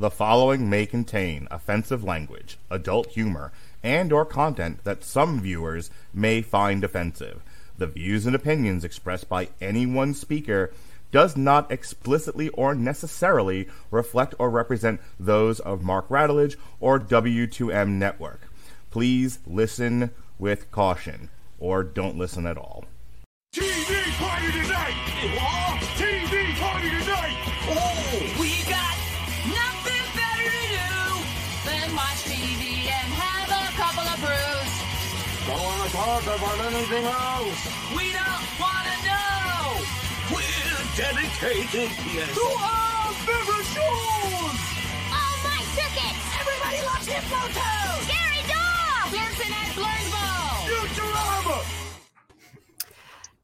The following may contain offensive language, adult humor, and or content that some viewers may find offensive. The views and opinions expressed by any one speaker does not explicitly or necessarily reflect or represent those of Mark Radulich or W2M Network. Please listen with caution or don't listen at all. TV party tonight! Wanna talk about anything else! We don't want to know. We're dedicated, yes! To our favorite shows. Oh, my tickets! Everybody loves Hypno Toad. Gary Dog! Blurson and Blurnsville. Futurama!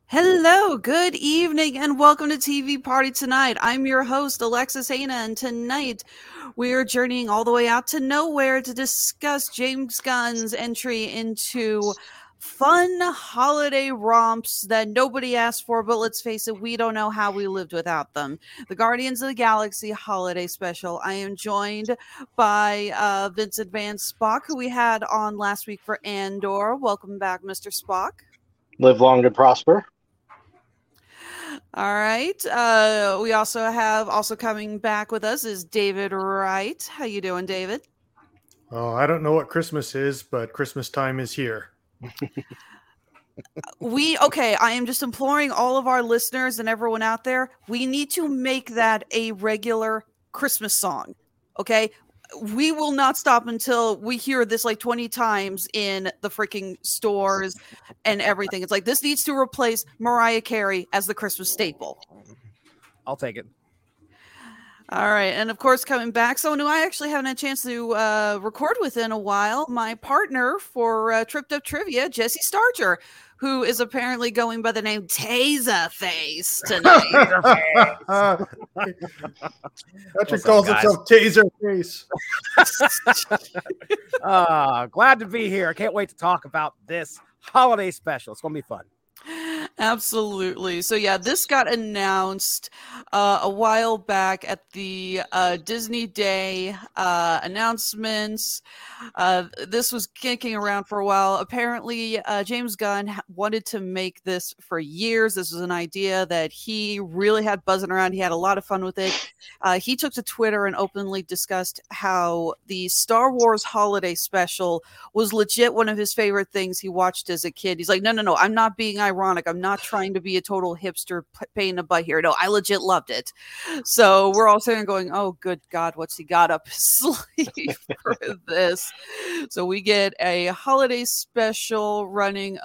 Hello, good evening, and welcome to TV Party Tonight. I'm your host, Alexis Hejna, and tonight we are journeying all the way out to nowhere to discuss James Gunn's entry into fun holiday romps that nobody asked for, but let's face it, we don't know how we lived without them. The Guardians of the Galaxy Holiday Special. I am joined by uh, Vincent Van Spock, who we had on last week for Andor. Welcome back, Mr. Spock. Live long and prosper. All right. Uh, we also have also coming back with us is David Wright. How you doing, David? Oh, I don't know what Christmas is, but Christmas time is here. We okay. I am just imploring all of our listeners and everyone out there. We need to make that a regular Christmas song. Okay. We will not stop until we hear this like 20 times in the freaking stores and everything. It's like this needs to replace Mariah Carey as the Christmas staple. I'll take it. All right, and of course, coming back, someone who I actually haven't had a chance to uh, record with in a while, my partner for uh, Tripped Up Trivia, Jesse Starcher, who is apparently going by the name Taser Face tonight. Patrick up, calls guys? himself Taser Face. Uh, glad to be here. I can't wait to talk about this holiday special. It's going to be fun. Absolutely. So yeah, this got announced uh, a while back at the uh, Disney Day uh, announcements. Uh, this was kicking around for a while. Apparently, uh, James Gunn wanted to make this for years. This was an idea that he really had buzzing around. He had a lot of fun with it. Uh, he took to Twitter and openly discussed how the Star Wars Holiday Special was legit one of his favorite things he watched as a kid. He's like, no, no, no, I'm not being ironic. I'm not trying to be a total hipster p- pain in the butt here. No, I legit loved it. So we're all sitting going, oh, good God, what's he got up his sleeve for this? So we get a holiday special running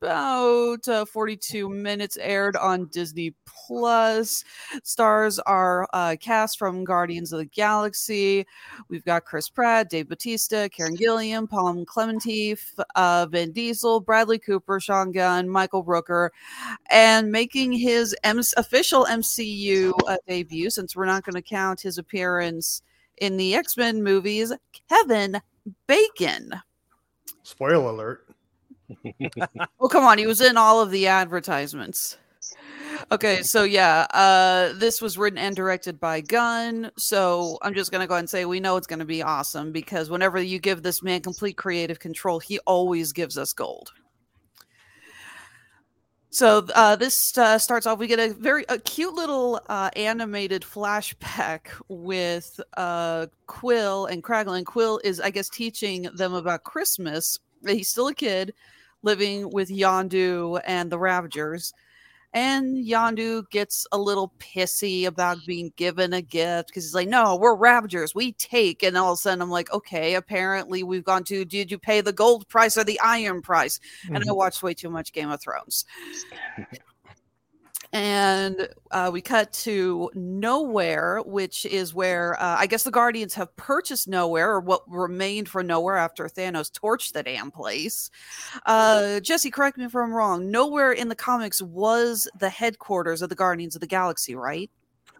about uh, 42 minutes aired on Disney Plus. Stars are uh, cast from Guardians of the Galaxy. We've got Chris Pratt, Dave Bautista, Karen Gillan, Pom Klementieff, F- uh, Vin Diesel, Bradley Cooper, Sean Gunn, Michael Rooker, and making his M- official MCU uh, debut, since we're not going to count his appearance in the X Men movies, Kevin Bacon. Spoiler alert. Oh, come on. He was in all of the advertisements. Okay, so yeah, uh, this was written and directed by Gunn. So I'm just going to go ahead and say we know it's going to be awesome because whenever you give this man complete creative control, he always gives us gold. So uh, this uh, starts off. We get a very a cute little uh, animated flashback with uh, Quill and Kraglin. And Quill is, I guess, teaching them about Christmas. He's still a kid, living with Yondu and the Ravagers. And Yondu gets a little pissy about being given a gift because he's like, No, we're Ravagers. We take. And all of a sudden, I'm like, Okay, apparently we've gone to, did you pay the gold price or the iron price? And I mm-hmm. watched way too much Game of Thrones. and uh, we cut to nowhere, which is where uh, I guess the Guardians have purchased nowhere, or what remained for nowhere after Thanos torched the damn place. Uh, Jesse, correct me if I'm wrong. Nowhere in the comics was the headquarters of the Guardians of the Galaxy, right?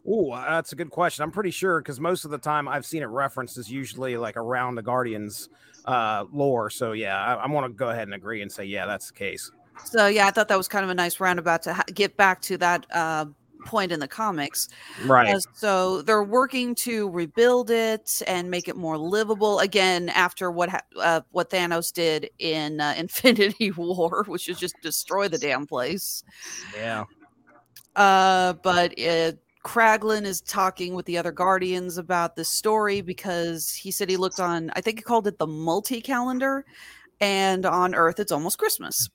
Oh, that's a good question. I'm pretty sure because most of the time I've seen it referenced is usually like around the Guardians uh, lore. So yeah, I, I want to go ahead and agree and say yeah, that's the case. So yeah, I thought that was kind of a nice roundabout to ha- get back to that uh, point in the comics. Right. Uh, so they're working to rebuild it and make it more livable again after what ha- uh, what Thanos did in uh, Infinity War, which is just destroy the damn place. yeah. Uh, but uh, Kraglin is talking with the other Guardians about this story because he said he looked on, I think he called it the multi calendar, and on Earth it's almost Christmas.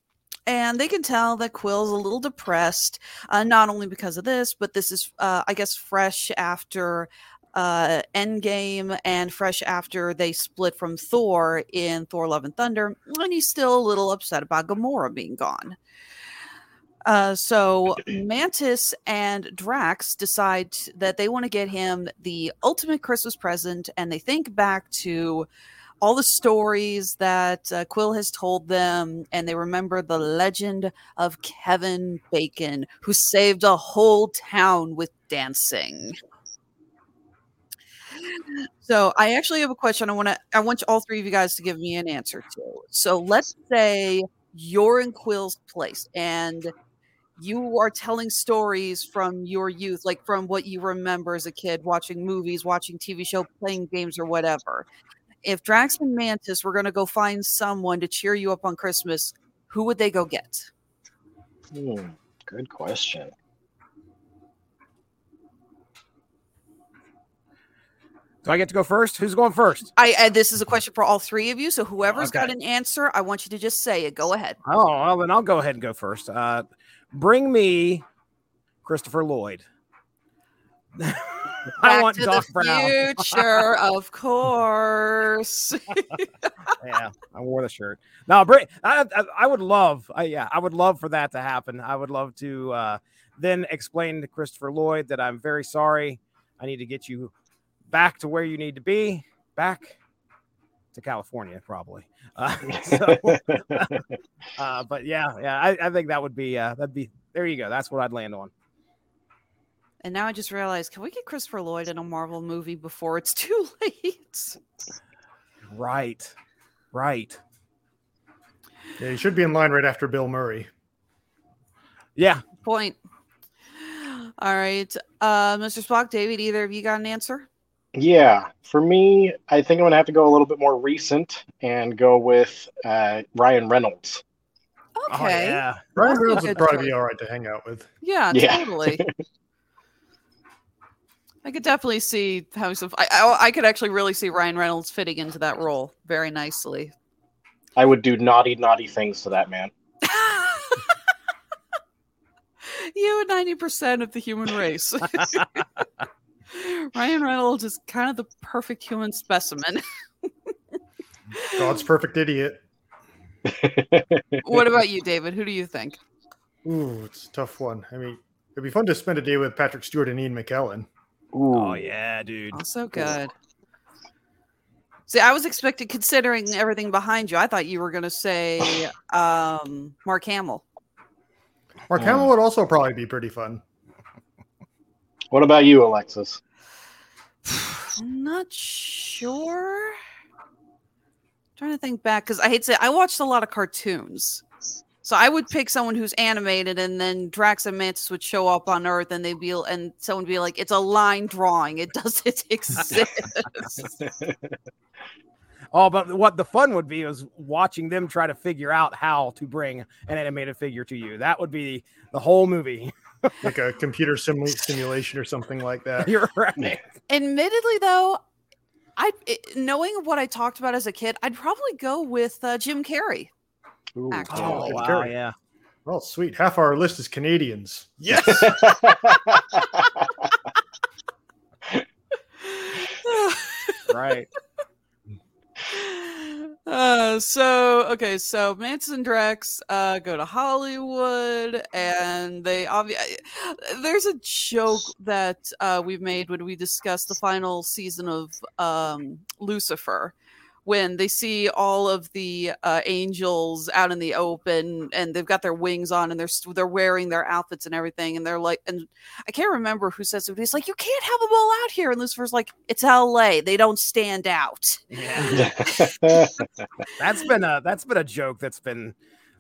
And they can tell that Quill's a little depressed, uh, not only because of this, but this is, uh, I guess, fresh after uh, Endgame and fresh after they split from Thor in Thor Love and Thunder. And he's still a little upset about Gamora being gone. Uh, so Mantis and Drax decide that they want to get him the ultimate Christmas present, and they think back to all the stories that uh, Quill has told them, and they remember the legend of Kevin Bacon, who saved a whole town with dancing. So I actually have a question. I want to. I want all three of you guys to give me an answer to. So let's say you're in Quill's place, and you are telling stories from your youth, like from what you remember as a kid, watching movies, watching TV show, playing games, or whatever. If Drax and Mantis were going to go find someone to cheer you up on Christmas, who would they go get? Hmm, good question. Do I get to go first? Who's going first? I, I this is a question for all three of you. So whoever's got an answer, I want you to just say it. Go ahead. Oh, well, then I'll go ahead and go first. Uh, bring me Christopher Lloyd. I want to Doc the Brown. future, of course. yeah, I wore the shirt. Now. I, I, I would love. I, yeah, I would love for that to happen. I would love to uh, then explain to Christopher Lloyd that I'm very sorry. I need to get you back to where you need to be. Back to California, probably. Uh, so, uh, but yeah, yeah, I, I think that would be. Uh, that'd be. There you go. That's what I'd land on. And now I just realized, can we get Christopher Lloyd in a Marvel movie before it's too late? Right. Right. Yeah, he should be in line right after Bill Murray. Yeah. Point. All right, uh, Mr. Spock, David, either of you got an answer? Yeah, for me, I think I'm gonna have to go a little bit more recent and go with uh, Ryan Reynolds. Okay. Oh, yeah. Ryan That's Reynolds would probably be all right to hang out with. Yeah, Yeah. totally. I could definitely see how some. I, I I could actually really see Ryan Reynolds fitting into that role very nicely. I would do naughty, naughty things to that man. you and ninety percent of the human race. Ryan Reynolds is kind of the perfect human specimen. God's perfect idiot. what about you, David? Who do you think? Ooh, it's a tough one. I mean, it'd be fun to spend a day with Patrick Stewart and Ian McKellen. Ooh, Oh yeah, dude. Also good. See, I was expecting, considering everything behind you, I thought you were going to say um, Mark Hamill. Mark Mm. Hamill would also probably be pretty fun. What about you, Alexis? I'm not sure. trying to think back because I hate to say I watched a lot of cartoons. So I would pick someone who's animated, and then Drax and Mantis would show up on Earth, and they'd be, and someone would be like, "It's a line drawing. It doesn't exist." Oh, but what the fun would be is watching them try to figure out how to bring an animated figure to you. That would be the whole movie. Like a computer sim- simulation or something like that. You're right. Admittedly, though, I knowing what I talked about as a kid, I'd probably go with uh, Jim Carrey. Ooh. Actually. Oh, wow, Carrey. yeah. Well, sweet. Half our list is Canadians. Yes. right. Uh, so okay, so Mantis and Drax uh, go to Hollywood, and they obviously there's a joke that uh, we've made when we discussed the final season of um, Lucifer, when they see all of the uh, angels out in the open, and they've got their wings on, and they're st- they're wearing their outfits and everything, and they're like, and I can't remember who says it, but he's like, you can't have them all out here, and Lucifer's like, it's L.A., they don't stand out. Yeah. That's been a that's been a joke that's been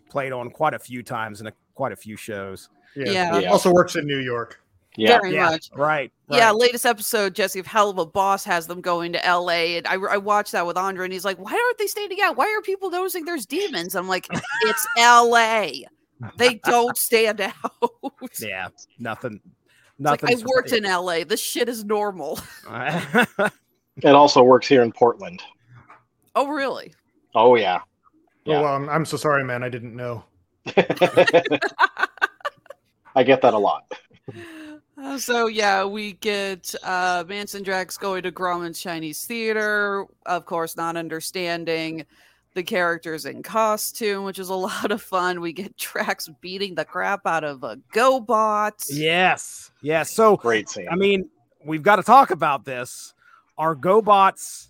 played on quite a few times in a, quite a few shows. Yeah. Yeah. Yeah. Also works in New York. Yeah. very Yeah, much. right. Yeah, latest episode, Jesse of Helluva Boss has them going to LA. And I, I watched that with Andre, and he's like, Why aren't they staying together? Why are people noticing there's demons? I'm like, It's LA. They don't stand out. Yeah, nothing. like, Nothing. I worked in LA. This shit is normal. It also works here in Portland. Oh, really? Oh yeah. Oh, yeah. Oh, well, I'm, I'm so sorry, man. I didn't know. I get that a lot. Uh, so yeah, we get uh Manson Drax going to Grauman's Chinese Theater, of course, not understanding the characters in costume, which is a lot of fun. We get Drax beating the crap out of a GoBot. yes, yes. So Great scene. I mean, we've got to talk about this. Are GoBots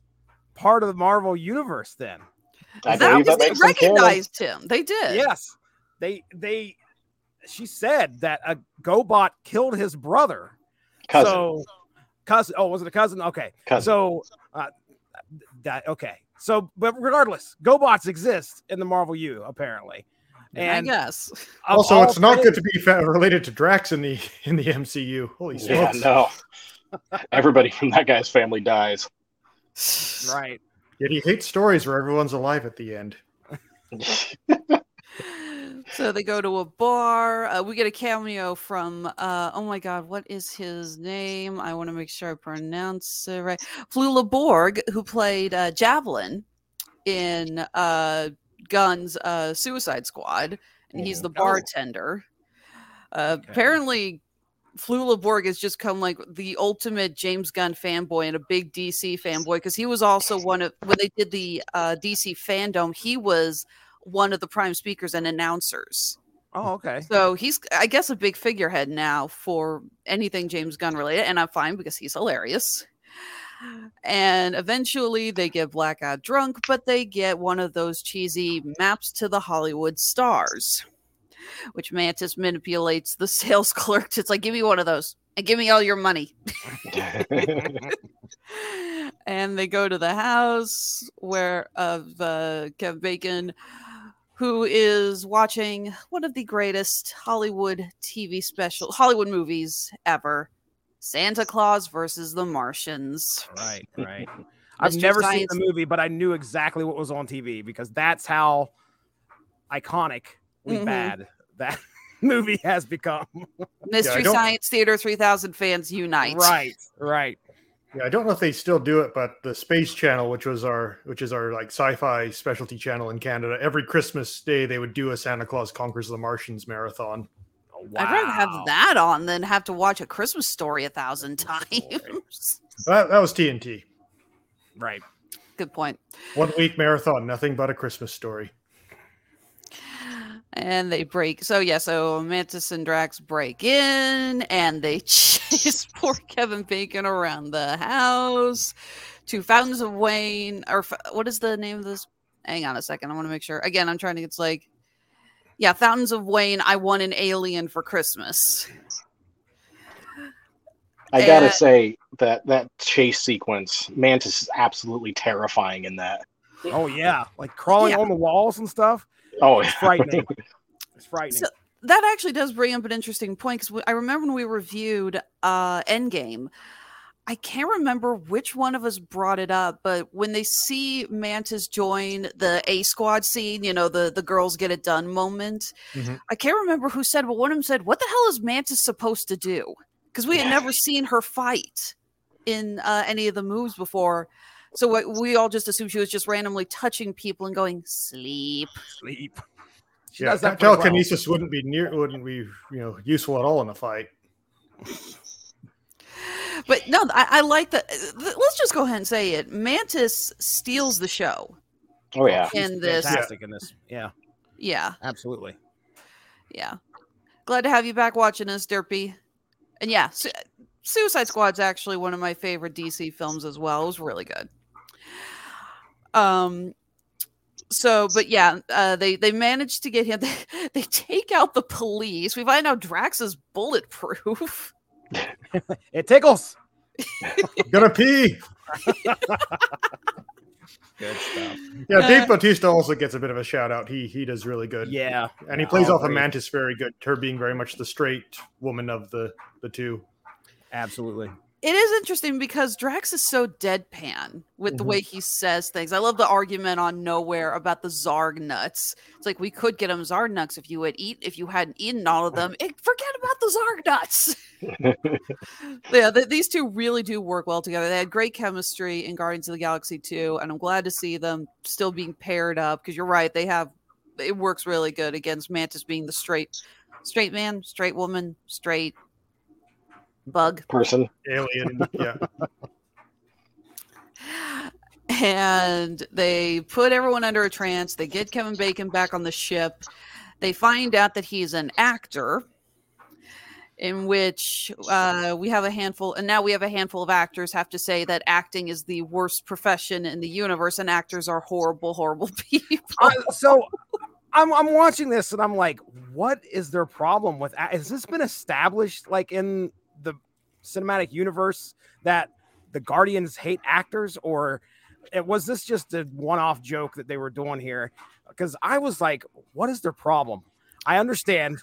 part of the Marvel universe then? I that was, that they makes canon. recognized him. They did. Yes. They they she said that a GoBot killed his brother. Cousin. So cousin oh was it a cousin? Okay. Cousin. So uh that okay. So but regardless, GoBots exist in the Marvel U apparently. I And guess. Also, all it's not things- good to be related to Drax in the in the MCU. Holy yeah, smokes! no. Everybody from that guy's family dies. Right. Yet he hates stories where everyone's alive at the end. so they go to a bar. Uh, we get a cameo from uh, oh my god, what is his name? I want to make sure I pronounce it right. Flula Borg, who played uh, Javelin in uh, Gunn's uh, Suicide Squad, and he's the Oh. bartender. Uh, Apparently, Flula Borg has just come like the ultimate James Gunn fanboy and a big DC fanboy because he was also one of when they did the uh, DC fandom. He was one of the prime speakers and announcers. Oh, okay. So he's, I guess, a big figurehead now for anything James Gunn related, and I'm fine because he's hilarious. And eventually they get blackout drunk, but they get one of those cheesy maps to the Hollywood stars, which Mantis manipulates the sales clerk. It's like, give me one of those and give me all your money. and they go to the house where of uh, Kevin Bacon, who is watching one of the greatest Hollywood TV special Hollywood movies ever, Santa Claus versus the Martians. Right, right. I've Mr. never seen the movie, but I knew exactly what was on TV because that's how iconically Mhm. bad that movie has become. Mystery don't- Science Theater 3000 fans unite. Right, right. Yeah, I don't know if they still do it, but the Space Channel, which was our which is our like sci-fi specialty channel in Canada, every Christmas day they would do a Santa Claus Conquers the Martians marathon. Oh, I'd rather have that on than have to watch a Christmas story a thousand oh, times. That, that was TNT. Right. Good point. One week marathon, nothing but a Christmas story. And they break. So yeah, so Mantis and Drax break in, and they chase poor Kevin Bacon around the house to Fountains of Wayne. Or f- what is the name of this? Hang on a second. I want to make sure. Again, I'm trying to. Get it's like, yeah, Fountains of Wayne. I won an alien for Christmas. I gotta Uh, say that that chase sequence, Mantis is absolutely terrifying in that. Oh yeah, like crawling Yeah. on the walls and stuff. Oh, It's frightening. It's frightening. So- that actually does bring up an interesting point because I remember when we reviewed uh Endgame, I can't remember which one of us brought it up, but when they see Mantis join the A squad scene, you know, the the girls get it done moment, Mhm. I can't remember who said, but one of them said, What the hell is Mantis supposed to do? Because we had never seen her fight in uh, any of the moves before. So what, we all just assumed she was just randomly touching people and going, Sleep. Sleep. She yeah, does that te- pretty well. telekinesis wouldn't be near wouldn't be you know useful at all in a fight. But no, I, I like that. Let's just go ahead and say it. Mantis steals the show oh yeah. in this. Fantastic in this. Yeah, Yeah, absolutely. yeah. Glad to have you back watching us, Derpy. And yeah, Su- Suicide Squad's actually one of my favorite DC films as well. It was really good. Um. So, but yeah, uh, they they managed to get him. They, they take out the police. We find out Drax is bulletproof. It tickles. Gonna pee. Good stuff. Yeah, Uh, Dave Bautista also gets a bit of a shout out. He he does really good. Yeah, and he plays I'll off of agree. Mantis very good. Her being very much the straight woman of the the two. Absolutely. It is interesting because Drax is so deadpan with the Mhm. way he says things. I love the argument on Nowhere about the Zarg nuts. It's like we could get them Zarg nuts if you had eat if you hadn't eaten all of them. Eh, forget about the Zarg nuts. yeah, th- these two really do work well together. They had great chemistry in Guardians of the Galaxy 2, and I'm glad to see them still being paired up because you're right, they have it works really good against Mantis being the straight straight man, straight woman, straight bug. Person. Alien. Yeah. and they put everyone under a trance. They get Kevin Bacon back on the ship. They find out that he's an actor, in which uh, we have a handful, and now we have a handful of actors have to say that acting is the worst profession in the universe, and actors are horrible, horrible people. Uh, so I'm I'm watching this and I'm like, what is their problem with? a- Has this been established like in the cinematic universe that the Guardians hate actors, or was this just a one-off joke that they were doing here? Because I was like, what is their problem? I understand.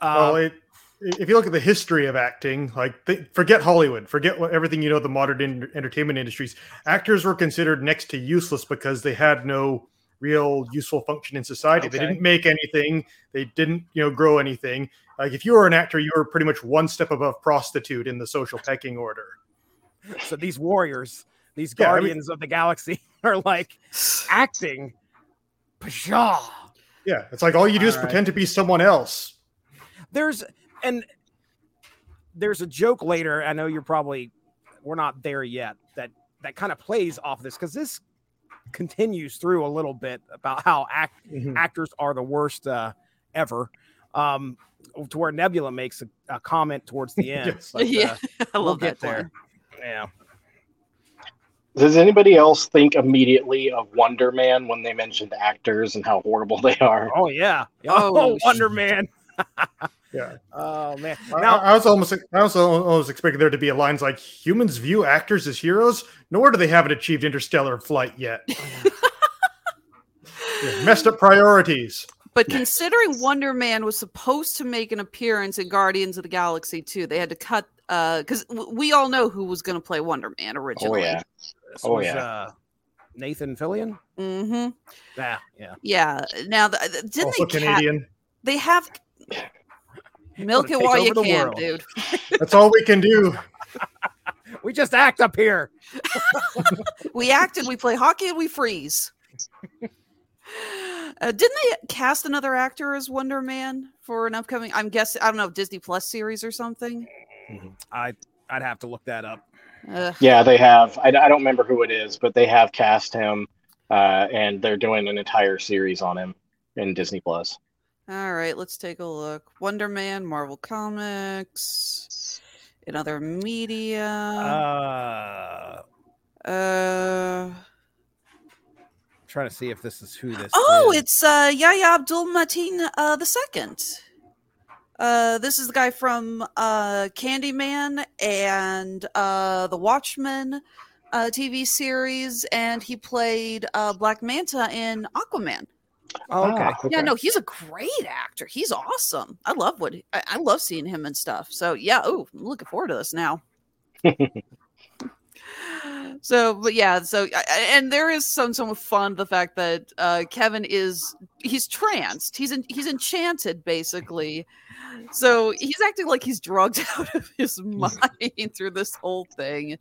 well, Uh, it, if you look at the history of acting, like th- forget Hollywood, forget what, everything you know the modern in- entertainment industries. Actors were considered next to useless because they had no real useful function in society. They didn't make anything. They didn't, you know, grow anything. Like if you were an actor, you were pretty much one step above prostitute in the social pecking order. so these warriors, these Yeah, I mean- Guardians of the Galaxy, are like acting. Pshaw. Yeah, it's like all you do is All right. pretend to be someone else. there's and there's a joke later i know you're probably we're not there yet that that kind of plays off this because this continues through a little bit about how act, Mhm. actors are the worst uh, ever um to where nebula makes a, a comment towards the end Yes. but, Yeah, uh, I we'll love get that there there. yeah Does anybody else think immediately of Wonder Man when they mentioned actors and how horrible they are? oh yeah Oh, oh, wonder man Yeah. oh man I- now I, I was almost I was almost expecting there to be a lines like humans view actors as heroes, nor do they haven't achieved interstellar flight yet. Yeah, messed up priorities. But considering Wonder Man was supposed to make an appearance in Guardians of the Galaxy 2, they had to cut because we all know who was going to play Wonder Man originally. Oh originally. yeah. this oh, was, yeah. uh, nathan fillion Mm-hmm. yeah yeah Yeah. Now, the, the- didn't also they? Ca- Canadian. they have milk it while you can, world. dude. That's all we can do. we just act up here We act and we play hockey and we freeze. Uh, didn't they cast another actor as Wonder Man for an upcoming? I'm guessing I don't know Disney Plus series or something. I I'd have to look that up. Ugh. Yeah, they have. I, I don't remember who it is, but they have cast him, uh, and they're doing an entire series on him in Disney Plus. All right, let's take a look. Wonder Man, Marvel Comics, in other media. Uh, Uh, trying to see if this is who this. oh, is. it's uh, Yahya Abdul Mateen uh, the second. Uh, this is the guy from uh, Candyman and uh, the Watchmen uh, TV series, and he played uh, Black Manta in Aquaman. Oh, okay. Ah, Yeah, no, he's a great actor. He's awesome. I love what he, I, I love seeing him and stuff. So yeah, oh, I'm looking forward to this now. so, but yeah, so and there is some some fun the fact that uh, Kevin is he's tranced. He's in, he's enchanted basically. So he's acting like he's drugged out of his mind through this whole thing.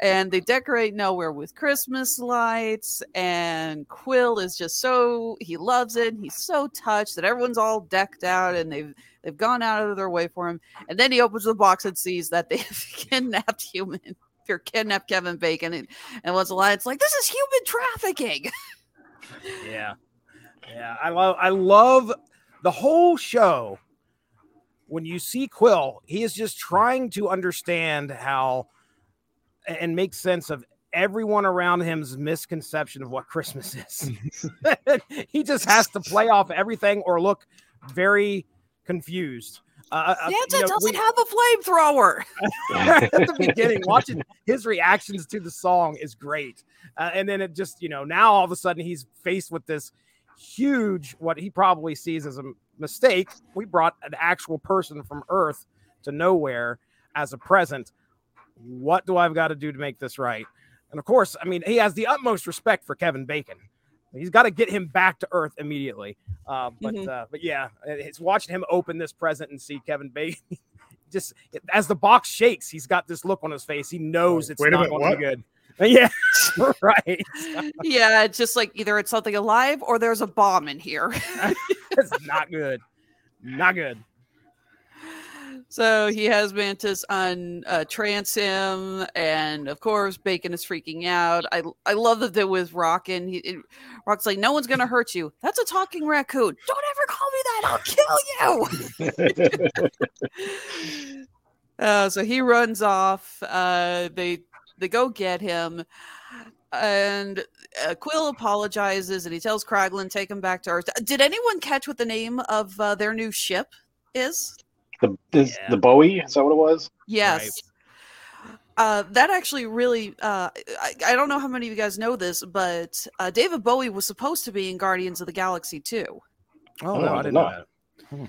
And they decorate nowhere with Christmas lights. And Quill is just so he loves it. He's so touched that everyone's all decked out and they've they've gone out of their way for him. And then he opens the box and sees that they have kidnapped human or kidnapped Kevin Bacon. And, and what's a lie? It's like this is human trafficking. Yeah, yeah. I love. I love the whole show. When you see Quill, he is just trying to understand how and make sense of everyone around him's misconception of what Christmas is. he just has to play off everything or look very confused. Uh, uh, Santa you know, doesn't we- have a flamethrower. at the beginning, watching his reactions to the song is great. Uh, and then it just, you know, now all of a sudden he's faced with this huge, what he probably sees as a mistake. We brought an actual person from Earth to nowhere. as a present. What do I've got to do to make this right? And of course, I mean, he has the utmost respect for Kevin Bacon. He's got to get him back to earth immediately. Uh, but Mhm. uh, but yeah, it's watching him open this present and see Kevin Bacon. Just as the box shakes, he's got this look on his face. He knows it's Wait not minute, going to be good. Yeah, right. yeah, it's just like either it's something alive or there's a bomb in here. It's not good. Not good. So he has Mantis on uh, and of course Bacon is freaking out. I I love that there was Rockin. He it, Rock's like, "No one's gonna hurt you. That's a talking raccoon. Don't ever call me that. I'll kill you." uh, so he runs off. Uh, they they go get him, and uh, Quill apologizes, and he tells Kraglin take him back to Earth. Did anyone catch what the name of uh, their new ship is? The is Yeah. the Bowie is that what it was? Yes. Uh, that actually really, uh, I, I don't know how many of you guys know this, but uh, David Bowie was supposed to be in Guardians of the Galaxy too. Oh, Oh, no, I I did didn't know not. that.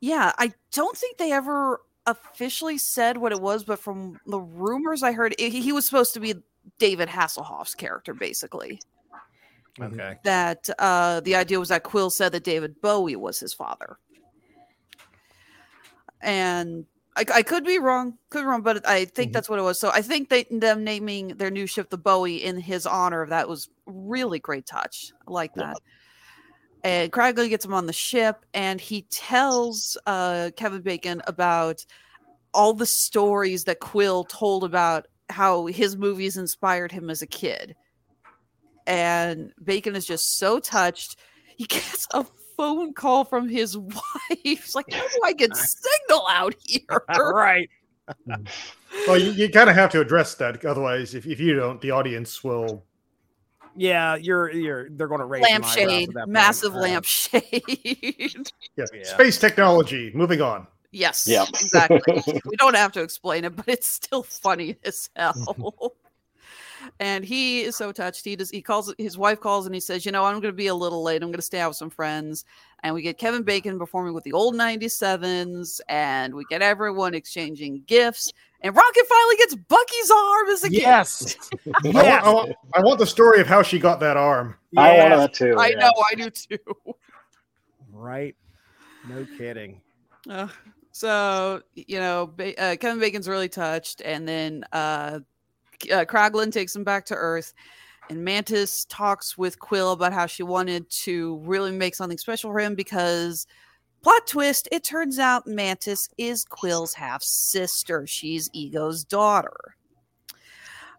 Yeah, I don't think they ever officially said what it was, but from the rumors I heard, he, he was supposed to be David Hasselhoff's character, basically. Okay. That uh, the idea was that Quill said that David Bowie was his father. And I, I could be wrong, could be wrong, but I think Mhm. that's what it was. So I think they them naming their new ship the Bowie in his honor that was really great touch. I like Yeah. that. And Kraglin gets him on the ship, and he tells uh, Kevin Bacon about all the stories that Quill told about how his movies inspired him as a kid. And Bacon is just so touched. He gets a phone call from his wife. He's like, How do I get signal out here? right. Well, you, you kind of have to address that. Otherwise, if, if you don't, the audience will. Yeah, you're you're they're going to raise some eyebrows at lampshade, that point. massive lampshade. Yeah. Yeah. Space technology. Moving on. yes, Yep. exactly. we don't have to explain it, but it's still funny as hell. And he is so touched. He does. He calls. His wife calls and he says, "You know, I'm going to be a little late. I'm going to stay out with some friends." And we get Kevin Bacon performing with the old '97s, and we get everyone exchanging gifts. And Rocket finally gets Bucky's arm as a gift. Yes. I, want. I, want, I want the story of how she got that arm. I Yes. wanted that too. I yeah. know. I do too. Right. No kidding. Uh, so you know, ba- uh, Kevin Bacon's really touched, and then uh, K- uh, Kraglin takes him back to Earth, and Mantis talks with Quill about how she wanted to really make something special for him because. Plot twist, it turns out Mantis is Quill's half sister. She's Ego's daughter.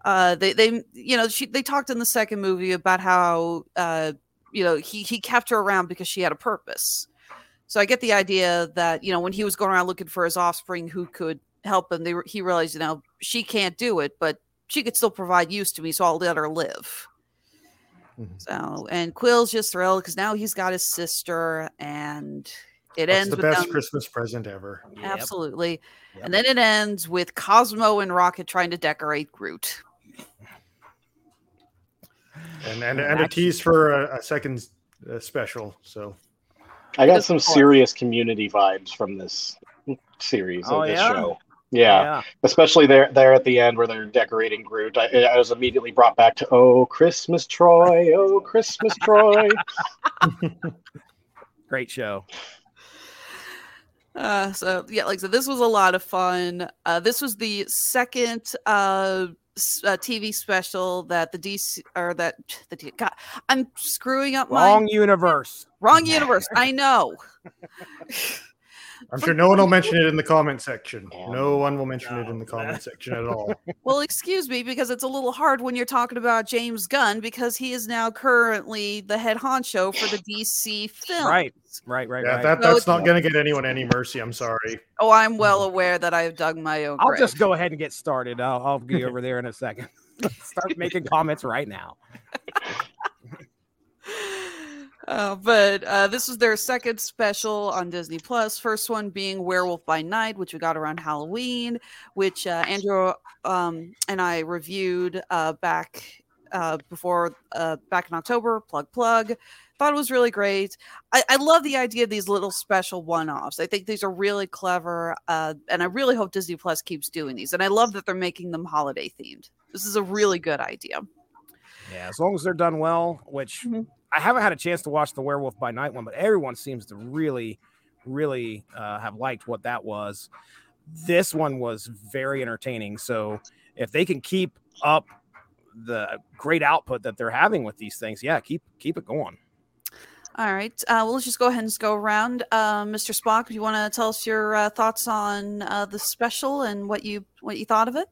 Uh, they, they, you know, she, they talked in the second movie about how, uh, you know, he, he kept her around because she had a purpose. So I get the idea that you know when he was going around looking for his offspring who could help him, they, he realized you know she can't do it, but she could still provide use to me, so I'll let her live. Mhm. So and Quill's just thrilled because now he's got his sister, and it That's ends the with best them- Christmas present ever. absolutely, Yep. and then it ends with Cosmo and Rocket trying to decorate Groot. And and, and a tease for a, a second uh, special. So I got some serious community vibes from this series Oh, of this yeah? show. Yeah, especially there there at the end where they're decorating Groot. I, I was immediately brought back to Oh Christmas Troy, Oh Christmas Troy. Great show. Uh, so yeah, like so, this was a lot of fun. Uh, this was the second uh, s- uh, TV special that the DC or that the D- God, I'm screwing up my Wrong universe. wrong universe. I know. I'm sure no one will mention it in the comment section. No one will mention it in the comment section at all. Well, excuse me, because it's a little hard when you're talking about James Gunn because he is now currently the head honcho for the DC film. Right. Right, right, Yeah, right. that, that's it's- not going to get anyone any mercy. I'm sorry. Oh, I'm well aware that I've dug my own. I'll grave. just go ahead and get started. I'll, I'll be over there in a second. Start making comments right now. Uh, but uh, this was their second special on Disney Plus. First one being Werewolf by Night, which we got around Halloween, which uh, Andrew um, and I reviewed uh, back uh, before uh, back in October. Plug plug. Thought it was really great. I, I love the idea of these little special one-offs. I think these are really clever, uh, and I really hope Disney Plus keeps doing these. And I love that they're making them holiday themed. This is a really good idea. Yeah, as long as they're done well, which Mhm. I haven't had a chance to watch the Werewolf by Night one, but everyone seems to really, really uh, have liked what that was. This one was very entertaining. So if they can keep up the great output that they're having with these things, yeah, keep keep it going. All right. Uh, well, let's just go ahead and just go around. Uh, Mr. Spock, do you want to tell us your uh, thoughts on uh, the special and what you what you thought of it?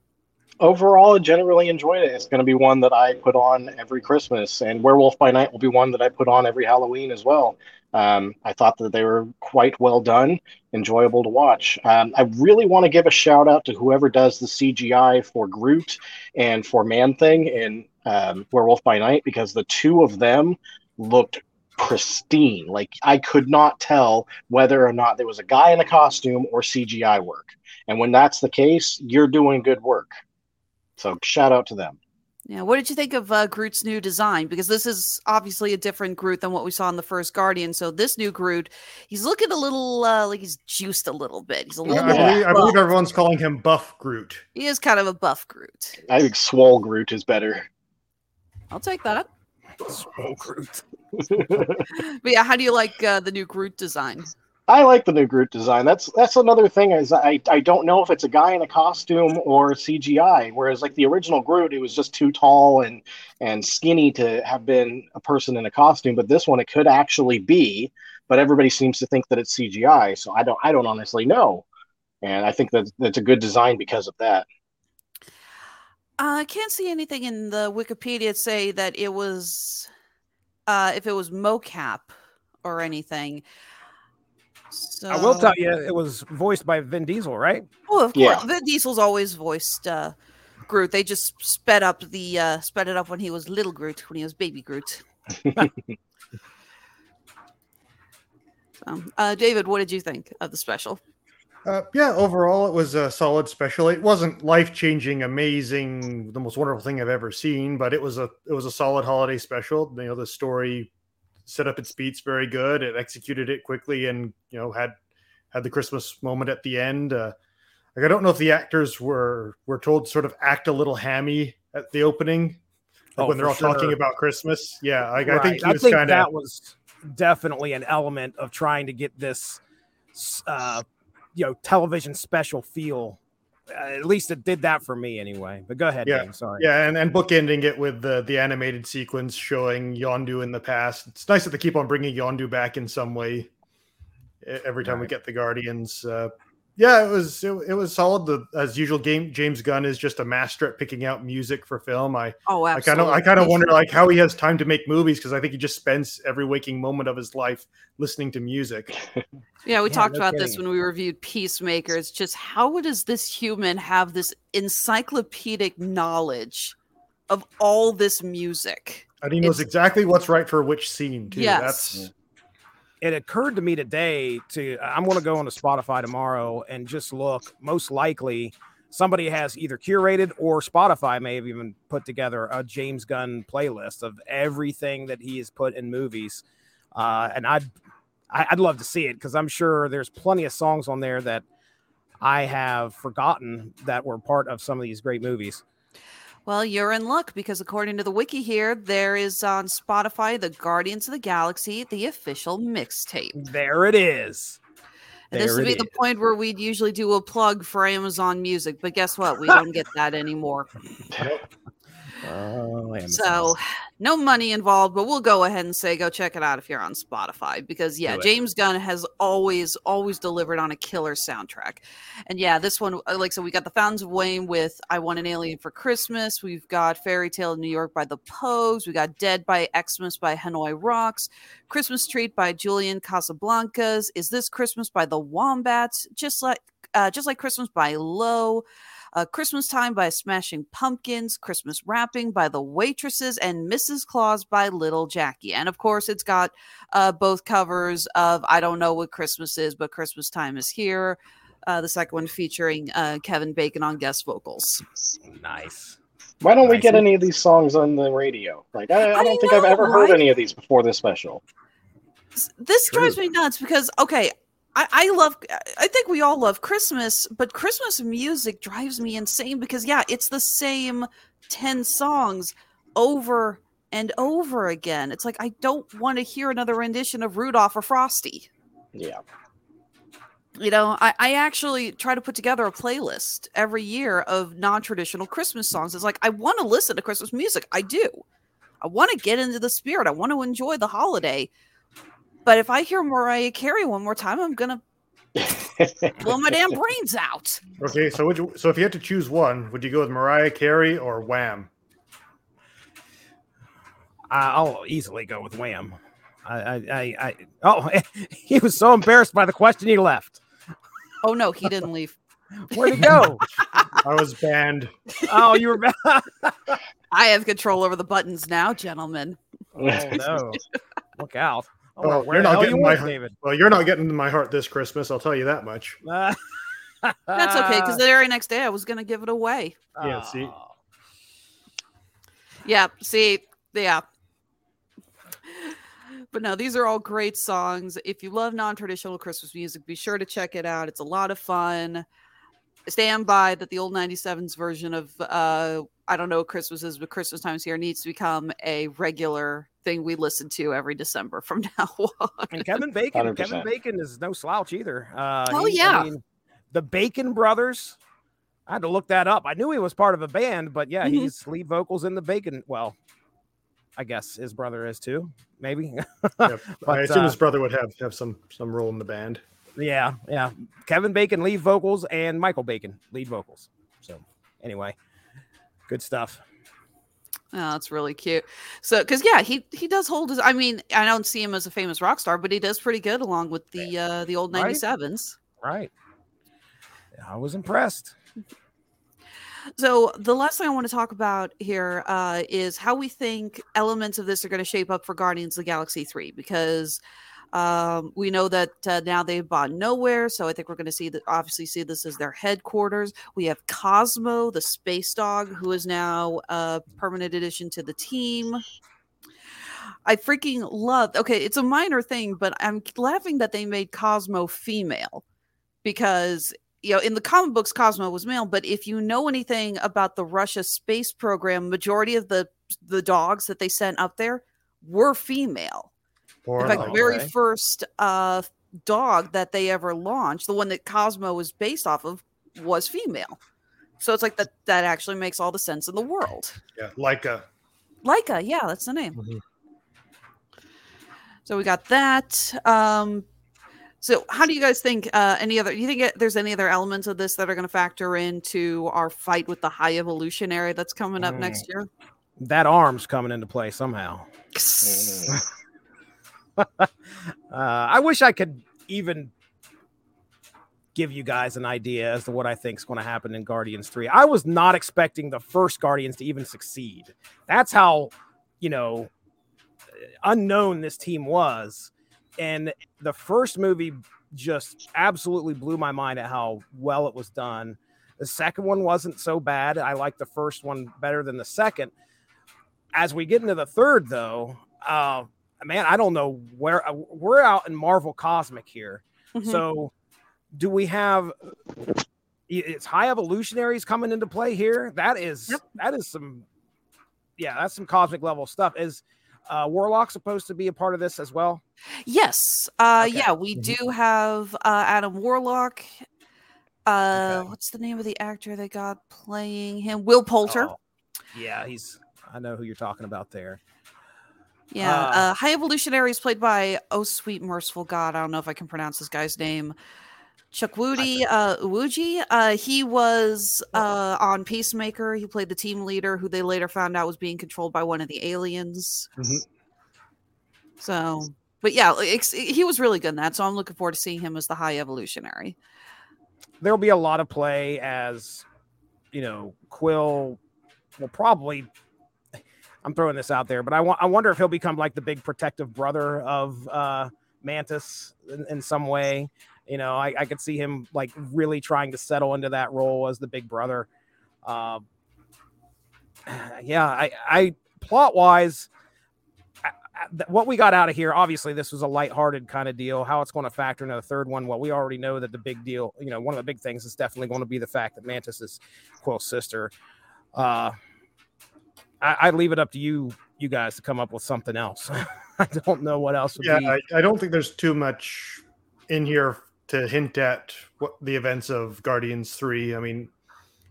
Overall, I generally enjoyed it. It's going to be one that I put on every Christmas, and Werewolf by Night will be one that I put on every Halloween as well. Um, I thought that they were quite well done, enjoyable to watch. Um, I really want to give a shout out to whoever does the CGI for Groot and for Man Thing in um, Werewolf by Night because the two of them looked pristine. Like I could not tell whether or not there was a guy in a costume or CGI work. And when that's the case, you're doing good work. So shout out to them. Yeah. What did you think of uh, Groot's new design? Because this is obviously a different Groot than what we saw in the first Guardian. So this new Groot, he's looking a little uh, like he's juiced a little bit. He's a little. I believe, I believe everyone's calling him Buff Groot. He is kind of a buff Groot. I think Swole Groot is better. I'll take that. Swole Groot. But yeah, how do you like uh, the new Groot design? I like the new Groot design. That's that's another thing is I, I don't know if it's a guy in a costume or CGI. Whereas like the original Groot, it was just too tall and and skinny to have been a person in a costume. But this one, it could actually be. But everybody seems to think that it's CGI. So I don't I don't honestly know. And I think that that's a good design because of that. Uh, I can't see anything in the Wikipedia say that it was, uh, if it was mocap or anything. So, I will tell you, it was voiced by Vin Diesel, right? Oh, of Yeah. course. Vin Diesel's always voiced uh, Groot. They just sped up the uh, sped it up when he was little Groot, when he was baby Groot. so, uh, David, what did you think of the special? Uh, yeah, overall, it was a solid special. It wasn't life changing, amazing, the most wonderful thing I've ever seen, but it was a it was a solid holiday special. You know, the story set up its beats very good. It executed it quickly, and you know had had the Christmas moment at the end. Uh, like I don't know if the actors were were told to sort of act a little hammy at the opening, like Oh, when they're all for talking about Christmas. Yeah, like, I think he was kind that was definitely an element of trying to get this, uh, you know, television special feel. Uh, at least it did that for me anyway. But go ahead, Yeah. Dave. Sorry. Yeah, and, and bookending it with the the animated sequence showing Yondu in the past. It's nice that they keep on bringing Yondu back in some way every time we get the Guardians. Uh, yeah, it was it, it was solid. The as usual, game James Gunn is just a master at picking out music for film. I Oh, I kind of. I kind of wonder like how he has time to make movies because I think he just spends every waking moment of his life listening to music. Yeah, we Yeah, talked no about this when we reviewed Peacemaker. It's just how does this human have this encyclopedic knowledge of all this music? And he knows It's- exactly what's right for which scene too. Yes. That's it occurred to me today to I'm going to go onto Spotify tomorrow and just look. Most likely, somebody has either curated or Spotify may have even put together a James Gunn playlist of everything that he has put in movies, uh, and I'd I'd love to see it because I'm sure there's plenty of songs on there that I have forgotten that were part of some of these great movies. Well, you're in luck because according to the wiki here, there is on Spotify the Guardians of the Galaxy, the official mixtape. There it is. And this would be it the point where we'd usually do a plug for Amazon Music, but guess what? We don't get that anymore. Oh, So, no money involved, but we'll go ahead and say go check it out if you're on Spotify because yeah, James Gunn has always always delivered on a killer soundtrack. And yeah, this one uh, like so we got The Fountains of Wayne with I Want an Alien for Christmas, we've got Fairy Tale of New York by The Pogues, we got Dead by Xmas by Hanoi Rocks, Christmas Treat by Julian Casablancas, Is This Christmas by The Wombats, just like uh, just like Christmas by Low, uh, Christmas Time by Smashing Pumpkins, Christmas Wrapping by The Waitresses, and Mrs. Claus by Little Jackie. And of course, it's got uh, both covers of I Don't Know What Christmas Is, but Christmas Time is Here. Uh, the second one featuring uh, Kevin Bacon on guest vocals. nice. Why don't we get any of these songs on the radio? Like, I, I I don't think I've know, ever heard any of these before this special. this True. drives me nuts because okay I, I love i think we all love christmas but christmas music drives me insane because yeah it's the same 10 songs over and over again. It's like i don't want to hear another rendition of rudolph or frosty. Yeah. you know I, I actually try to put together a playlist every year of non-traditional christmas songs. It's like i want to listen to christmas music. I do. I want to get into the spirit. I want to enjoy the holiday but if i hear mariah carey one more time i'm gonna blow my damn brains out Okay, so would you, so if you had to choose one, would you go with Mariah Carey or Wham? I- I'll easily go with Wham. I, I, I, I oh, he was so embarrassed by the question he left. oh no he didn't leave Where'd he go? I was banned. oh, you were back. i have control over the buttons now gentlemen oh no! Look out! Oh, where you're not getting you my David? Well, you're not getting my heart this Christmas. I'll tell you that much. That's okay because the very next day i was gonna give it away Yeah, see? oh. Yeah, see, yeah. But no, these are all great songs. If you love non-traditional Christmas music, be sure to check it out. It's a lot of fun. Stand by that the old 97s version of uh I don't know what Christmas is, but Christmas time's here needs to become a regular thing we listen to every December from now on. And Kevin Bacon, Kevin 100%. Bacon is no slouch either. Uh, Oh, he- yeah. the Bacon brothers. I had to look that up. I knew he was part of a band, but yeah, Mhm. he's lead vocals in the Bacon. Well, I guess his brother is too. Maybe. Yep. I assume uh, his brother would have have some some role in the band. Yeah, yeah. Kevin Bacon lead vocals and Michael Bacon lead vocals. So anyway, good stuff. Oh, that's really cute. So, because yeah, he he does hold his. I mean, I don't see him as a famous rock star, but he does pretty good along with the uh the old Right. ninety sevens. Right. I was impressed. So, the last thing I want to talk about here uh, is how we think elements of this are going to shape up for Guardians of the Galaxy three, because um, we know that uh, now they've bought Knowhere, so I think we're going to see that obviously see this as their headquarters. We have Cosmo, the space dog, who is now a permanent addition to the team. I freaking love. Okay, it's a minor thing, but I'm laughing that they made Cosmo female because you know in the comic books Cosmo was male, but if you know anything about the Russia space program, majority of the the dogs that they sent up there were female. Or In fact, the very okay. first uh, dog that they ever launched, the one that Cosmo was based off of, was female. So it's like that. That actually makes all the sense in the world. yeah, like a Laika, yeah, that's the name. Mhm. So we got that. Um, so how do you guys think? Uh, any other? Do you think it- there's any other elements of this that are going to factor into our fight with the high evolutionary that's coming up Mm. next year? That arm's coming into play somehow. Uh, I wish I could even give you guys an idea as to what I think is going to happen in Guardians 3. I was not expecting the first Guardians to even succeed. That's how, you know, unknown this team was. And the first movie just absolutely blew my mind at how well it was done. The second one wasn't so bad. I like the first one better than the second. As we get into the third, though, uh, man, I don't know where uh, we're out in Marvel Cosmic here. Mhm. So, do we have? It's high evolutionaries coming into play here. That is Yep. that is some, yeah, that's some cosmic level stuff. Is uh, Warlock supposed to be a part of this as well? Yes. Uh, Okay. Yeah, we do have uh, Adam Warlock. Uh, Okay. What's the name of the actor they got playing him? Will Poulter. Oh, yeah, he's. I know who you're talking about there. Yeah, Uh, uh, High Evolutionary is played by Oh Sweet Merciful God. I don't know if I can pronounce this guy's name. Chukwudi uh, Iwuji. Uh, he was uh, on Peacemaker. He played the team leader, who they later found out was being controlled by one of the aliens. Mhm. So, but yeah, ex- he was really good in that. So I'm looking forward to seeing him as the High Evolutionary. there'll be a lot of play as you know quill will probably i'm throwing this out there but i, wa- I wonder if he'll become like the big protective brother of uh mantis in, in some way you know I, I could see him like really trying to settle into that role as the big brother uh, yeah, I, I plot wise, what we got out of here, obviously, this was a lighthearted kind of deal. How it's going to factor into the third one, well, we already know that the big deal, you know, one of the big things is definitely going to be the fact that Mantis is Quill's sister. Uh, I, I leave it up to you, you guys, to come up with something else. I don't know what else would Yeah, be. I, I don't think there's too much in here to hint at what the events of Guardians Three. I mean,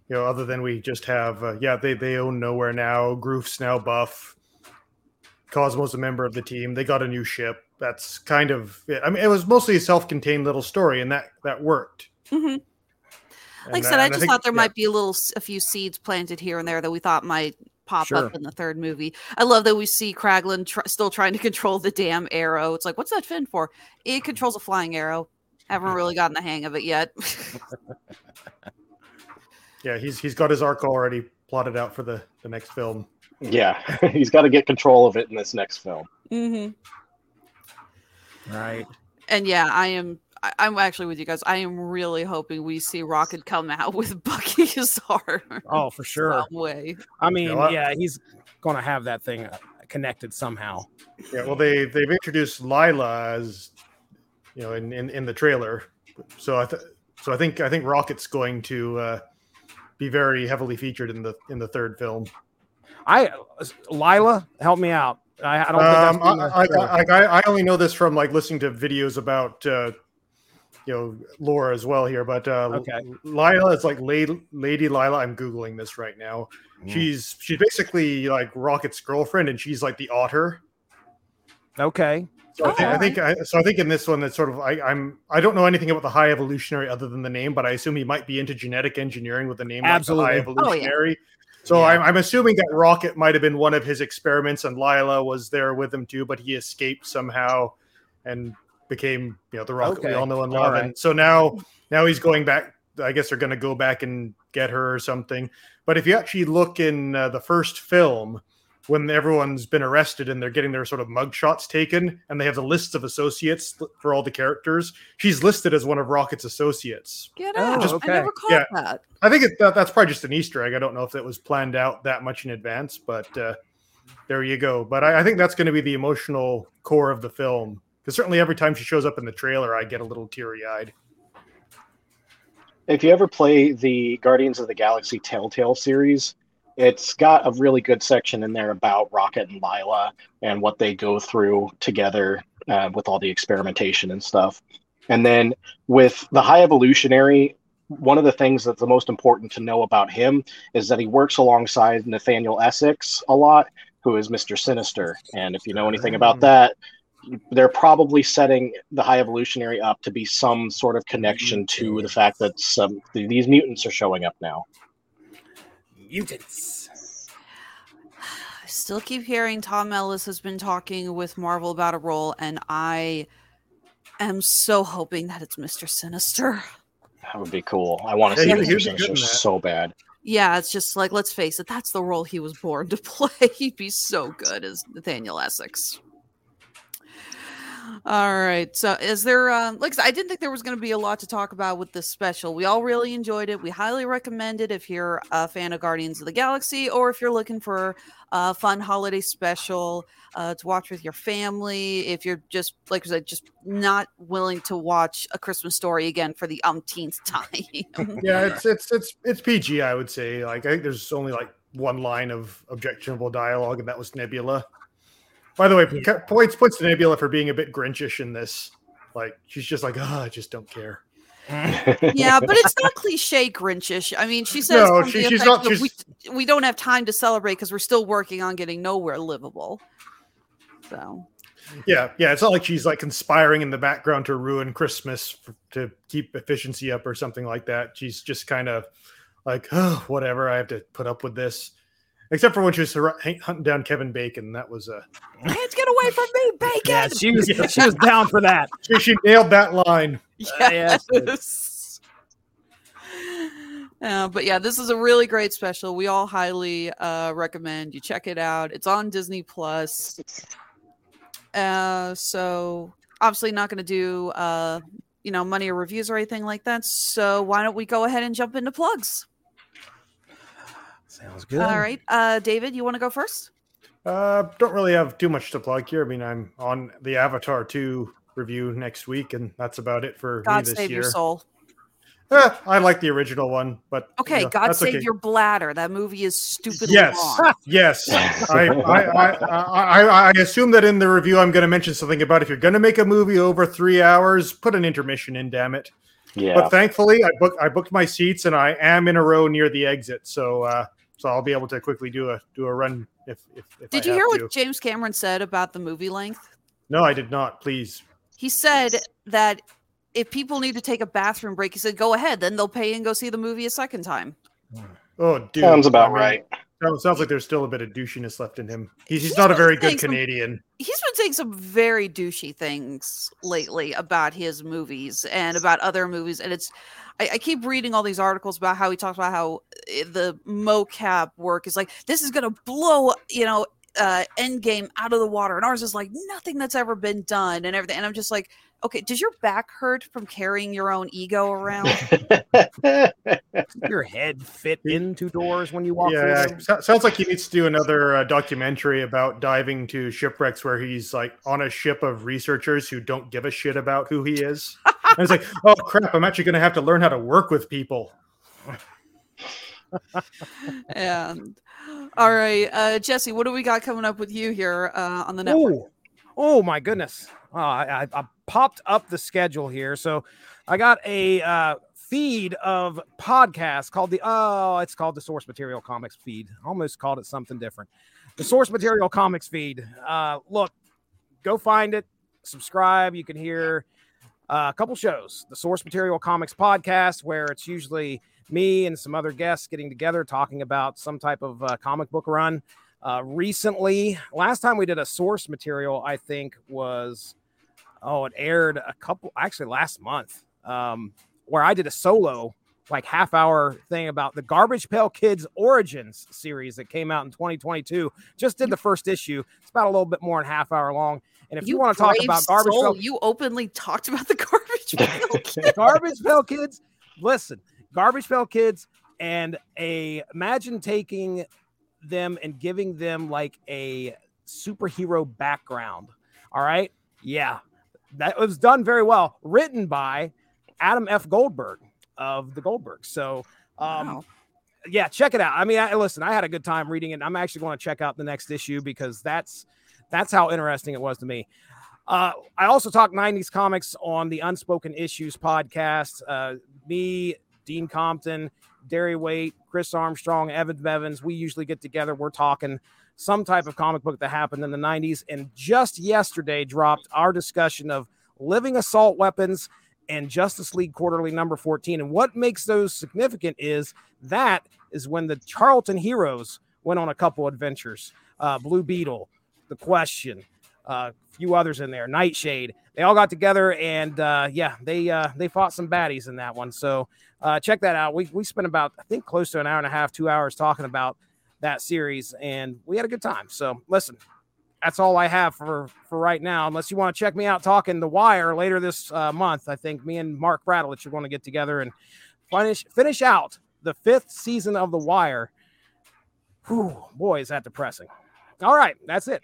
you know, other than we just have, uh, yeah, they they own Knowhere now. Groot's now buff. Cosmo's a member of the team. They got a new ship. That's kind of it. I mean, it was mostly a self-contained little story, and that that worked. hmm And, Like I uh, said, I and just think- thought there yeah. might be a little, a few seeds planted here and there that we thought might pop Sure. up in the third movie. I love that we see Kraglin tr- still trying to control the damn arrow. It's like, what's that fin for? It controls a flying arrow. Haven't really gotten the hang of it yet. Yeah, he's he's got his arc already plotted out for the the next film. Yeah, he's got to get control of it in this next film. hmm right. And yeah, I am. I, I'm actually with you guys. I am really hoping we see Rocket come out with Bucky's arm. Oh, for sure. way. I mean, I- yeah, he's going to have that thing uh, connected somehow. Yeah, well, they they've introduced Lylla as you know in in, in the trailer, so I th- so I think I think Rocket's going to uh, be very heavily featured in the in the third film. I, Lylla, help me out. I, I don't Um, I've I, I. I, I only know this from like listening to videos about uh, you know lore as well here, but uh, Okay. Lylla is like Lady, Lady Lylla. I'm googling this right now. Mm. She's she's basically like Rocket's girlfriend, and she's like the otter. Okay. So I think, I Oh, think I, so. I think in this one, it's sort of I, I'm I don't know anything about the high evolutionary other than the name, but I assume he might be into genetic engineering with the name Absolutely. like the high Oh, yeah. evolutionary. So Yeah. I'm, I'm assuming that Rocket might have been one of his experiments, and Lylla was there with him too, but he escaped somehow and became you know the Rocket we all know and love. right. And so now now he's going back. I guess they're going to go back and get her or something. But if you actually look in uh, the first film, when everyone's been arrested and they're getting their sort of mug shots taken, and they have the lists of associates for all the characters, she's listed as one of Rocket's associates. Get Oh, out! okay. I never caught Yeah. that. I think it, that, that's probably just an Easter egg. I don't know if it was planned out that much in advance, but uh, there you go. But I, I think that's going to be the emotional core of the film. Because certainly every time she shows up in the trailer, I get a little teary eyed. If you ever play the Guardians of the Galaxy Telltale series, it's got a really good section in there about Rocket and Lylla and what they go through together uh, with all the experimentation and stuff. And then with the High Evolutionary, one of the things that's the most important to know about him is that he works alongside Nathaniel Essex a lot, who is Mr. Sinister. And if you know anything about that, they're probably setting the High Evolutionary up to be some sort of connection to the fact that some these mutants are showing up now. Mutants. I still keep hearing Tom Ellis has been talking with Marvel about a role, and I am so hoping that it's Mr. Sinister. That would be cool. I want to Yeah, see he- he Mr. would be good Sinister so bad. Yeah, it's just like let's face it, that's the role he was born to play. He'd be so good as Nathaniel Essex. All right. So, is there, um, like, I didn't think there was going to be a lot to talk about with this special. We all really enjoyed it. We highly recommend it if you're a fan of Guardians of the Galaxy or if you're looking for a fun holiday special uh, to watch with your family. If you're just, like I said, just not willing to watch A Christmas Story again for the umpteenth time. Yeah, it's it's it's it's PG. I would say. Like I think there's only like one line of objectionable dialogue, and that was Nebula. By the way, ca- points points to Nebula for being a bit Grinchish in this. Like she's just like, oh, I just don't care. yeah, but it's not cliche Grinchish. I mean, she says No, she- she's not- of, we, we don't have time to celebrate because we're still working on getting Knowhere livable. So Yeah, yeah. It's not like she's like conspiring in the background to ruin Christmas f to keep efficiency up or something like that. She's just kind of like, oh, whatever. I have to put up with this. Except for when she was hunting down Kevin Bacon, that was uh, hands get away from me, bacon. Yeah, she was she was down for that. she, she nailed that line. yes. Yes. Uh, but yeah, this is a really great special. We all highly uh, recommend you check it out. It's on Disney Plus. Uh, so obviously not going to do uh, you know money or reviews or anything like that. So why don't we go ahead and jump into plugs? Sounds good. All right, uh, David, you want to go first? Uh, don't really have too much to plug here. I mean, I'm on the Avatar 2 review next week, and that's about it for God me this save year. your soul. Eh, I like the original one, but you Okay, know, God save okay. your bladder. That movie is stupidly Yes, long. yes. I, I, I, I, I assume that in the review, I'm going to mention something about if you're going to make a movie over three hours, put an intermission in. Damn it! Yeah. But thankfully, I booked I booked my seats, and I am in a row near the exit, so uh, so I'll be able to quickly do a do a run if if, if Did I you hear have what. James Cameron said about the movie length? No, I did not. Please. He said that if people need to take a bathroom break, he said, "Go ahead, then they'll pay and go see the movie a second time." Oh, dude. Sounds about I mean, right. Sounds sounds like there's still a bit of douchiness left in him. He's, he's He's not a very good some- Canadian. He's been saying some very douchey things lately about his movies and about other movies, and it's. I, I keep reading all these articles about how he talks about how eh, the mocap work is like this is gonna blow, you know, uh Endgame out of the water, and ours is like nothing that's ever been done and everything. And I'm just like, okay, does your back hurt from carrying your own ego around? Your head fit into doors when you walk through Yeah, them? sounds like he needs to do another uh, documentary about diving to shipwrecks where he's like on a ship of researchers who don't give a shit about who he is. and it's like, oh crap, I'm actually going to have to learn how to work with people. and all right, uh, Jesse, what do we got coming up with you here uh, on the network? Oh, oh my goodness! Uh, I, I, popped up the schedule here, so I got a uh, feed of podcasts called the oh, it's called the Source Material Comics feed. Almost called it something different. The Source Material Comics feed. Uh, look, go find it, subscribe. You can hear a couple shows. The Source Material Comics podcast, where it's usually me and some other guests getting together talking about some type of uh, comic book run. Uh, recently, last time we did a source material, I think was oh, it aired a couple actually last month, um, where I did a solo like half hour thing about the Garbage Pail Kids Origins series that came out in 2022. Just did the first issue. It's about a little bit more than half hour long. And if you, want to talk about Garbage soul, Pail you openly talked about the garbage pail. Kid. Garbage Pail Kids, listen, Garbage Pail Kids, and a imagine taking them and giving them like a superhero background. All right, yeah, that was done very well. Written by Adam F. Goldberg of the Goldbergs. So, um, Wow. yeah, check it out. I mean, I, listen, I had a good time reading it. I'm actually going to check out the next issue because that's that's how interesting it was to me. Uh, I also talk 90s comics on the Unspoken Issues podcast. Uh, me, Dean Compton, Derry Waite, Chris Armstrong, Evan Bevins, we usually get together. We're talking some type of comic book that happened in the 90s. And just yesterday dropped our discussion of living assault weapons and Justice League Quarterly number 14. And what makes those significant is that is when the Charlton Heroes went on a couple adventures. Uh, Blue Beetle, The Question, a few others in there, Nightshade. They all got together and uh, yeah, they uh, they fought some baddies in that one. So uh, check that out. We we spent about I think close to an hour and a half, two hours talking about that series, and we had a good time. So listen, that's all I have for for right now. Unless you want to check me out talking The Wire later this uh, month, I think me and Mark Radulich are going to get together and finish finish out the fifth season of The Wire. Whew, boy, is that depressing. All right, that's it.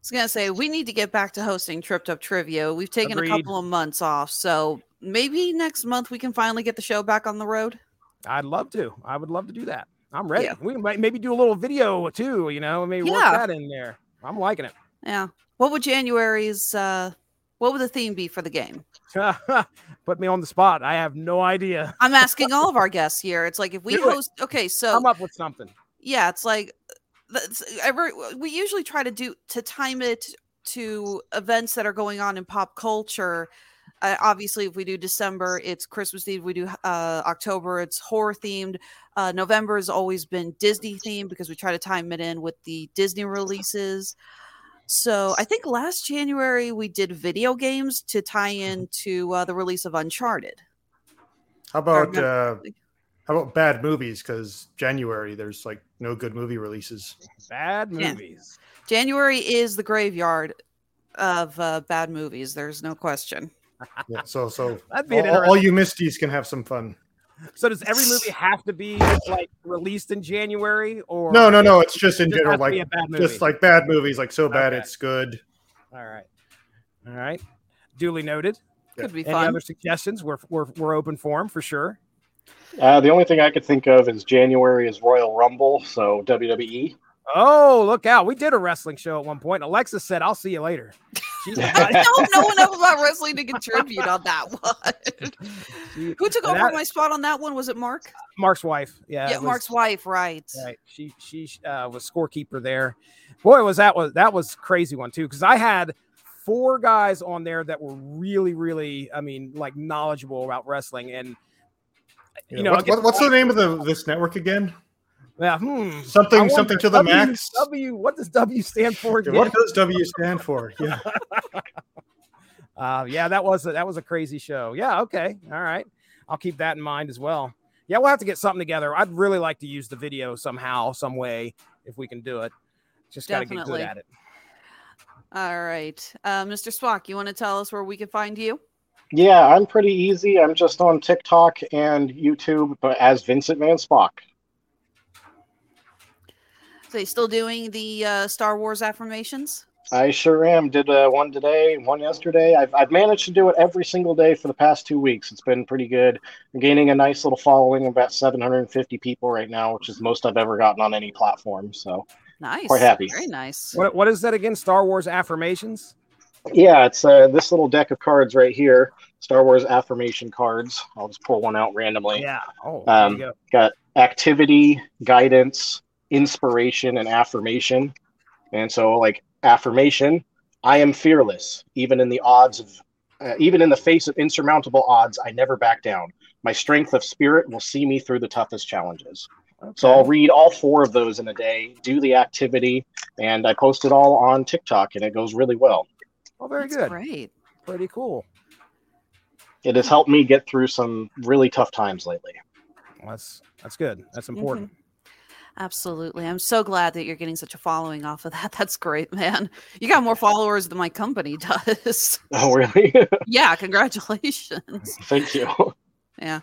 I was gonna say we need to get back to hosting Tripped Up Trivia. We've taken Agreed. a couple of months off, so maybe next month we can finally get the show back on the road. I'd love to. I would love to do that. I'm ready. Yeah. We might maybe do a little video too. You know, maybe work Yeah. that in there. I'm liking it. Yeah. What would January's uh what would the theme be for the game? Put me on the spot. I have no idea. I'm asking all of our guests here. It's like if we Do it. host okay, so Come up with something. yeah, it's like every we usually try to do to time it to events that are going on in pop culture. Uh, obviously, if we do December, it's Christmas Eve. We do uh, October, it's horror themed. Uh, November has always been Disney themed because we try to time it in with the Disney releases. So I think last January we did video games to tie in to uh, the release of Uncharted. How about uh, how about bad movies? Because January there's like no good movie releases. Bad Yeah. movies. January is the graveyard of uh, bad movies. There's no question. Yeah, so so That'd be all, all you misties can have some fun. So does every movie have to be like released in January or No, no, no. It's just in Just general, has to be like a bad movie. just like bad movies, like so bad Okay. it's good. All right. All right. Duly noted. Could be Any fun. other suggestions? We're, we're, we're open for them for sure. Uh, the only thing I could think of is January is Royal Rumble, so. WWE. Oh, look out. We did a wrestling show at one point. Alexis said, I'll see you later. She, no, no one knows about wrestling to contribute on that one. she- Who took over that- my spot on that one? Was it Mark? Mark's wife. Yeah. Yeah, was- Mark's wife, right. Right. She she uh, was scorekeeper there. Boy, was that was that was crazy one too because I had four guys on there that were really really I mean like knowledgeable about wrestling and you Yeah, know what, what- what's the name of the this network again? yeah, hmm, Something wonder, something to the W- max. W what does W stand for? Yeah, What does W stand for? Yeah. Uh, yeah, that was a, that was a crazy show. Yeah, okay, all right, I'll keep that in mind as well. Yeah, we'll have to get something together. I'd really like to use the video somehow, some way, if we can do it. Just got to get good at it. All right. Uh, Mr. Swack, you want to tell us where we can find you? Yeah, I'm pretty easy. I'm just on TikTok and YouTube, but as Vincent Van Spock. So you still doing the uh, Star Wars affirmations? I sure am. Did uh, one today, one yesterday. I've, I've managed to do it every single day for the past two weeks. It's been pretty good. I'm gaining a nice little following of about 750 people right now, which is the most I've ever gotten on any platform. So, Nice. Quite happy. Very nice. What what is that again? Star Wars affirmations. Yeah, it's uh, this little deck of cards right here Star Wars affirmation cards. I'll just pull one out randomly. Yeah. Oh, Um, go. got activity, guidance, inspiration, and affirmation. And so, like affirmation, I am fearless, even in the odds of, uh, even in the face of insurmountable odds. I never back down. My strength of spirit will see me through the toughest challenges. So I'll read all four of those in a day, do the activity, and I post it all on TikTok, and it goes really well. Oh, very That's good. Great. Pretty cool. It has helped me get through some really tough times lately. Well, that's that's good. That's mm-hmm. important. Absolutely. I'm so glad that you're getting such a following off of that. That's great, man. You got more followers than my company does. Oh, really? yeah, congratulations. Thank you. Yeah.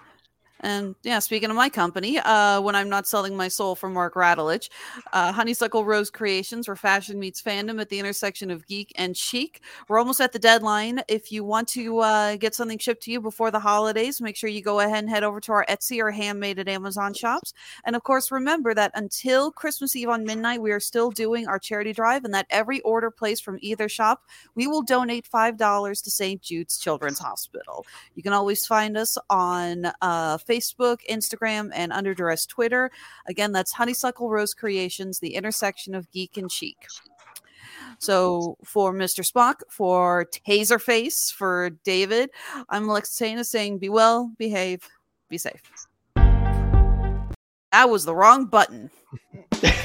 And yeah, speaking of my company, uh, when I'm not selling my soul for Mark Radulich, uh, Honeysuckle Rose Creations, where fashion meets fandom at the intersection of geek and chic. We're almost at the deadline. If you want to uh, get something shipped to you before the holidays, make sure you go ahead and head over to our Etsy or Handmade at Amazon shops. And of course, remember that until Christmas Eve on midnight, we are still doing our charity drive, and that every order placed from either shop, we will donate $5 to St. Jude's Children's Hospital. You can always find us on uh, Facebook, Instagram, and Under Duress Twitter. Again, that's Honeysuckle Rose Creations, the intersection of geek and chic. So for Mr. Spock, for Taserface, for David, I'm Alexina saying be well, behave, be safe. That was the wrong button.